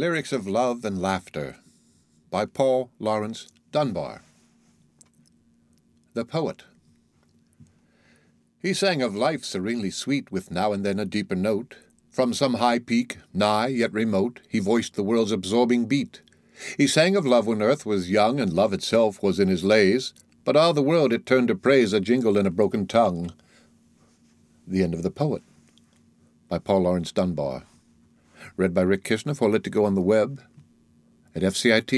Lyrics of Love and Laughter by Paul Laurence Dunbar. The Poet. He sang of life serenely sweet, with now and then a deeper note. From some high peak, nigh yet remote, he voiced the world's absorbing beat. He sang of love when earth was young, and love itself was in his lays, but all the world it turned to praise a jingle in a broken tongue. The End of the Poet by Paul Laurence Dunbar. Read by Rick Kishner for Lit2Go on the web at fcit.usf.edu.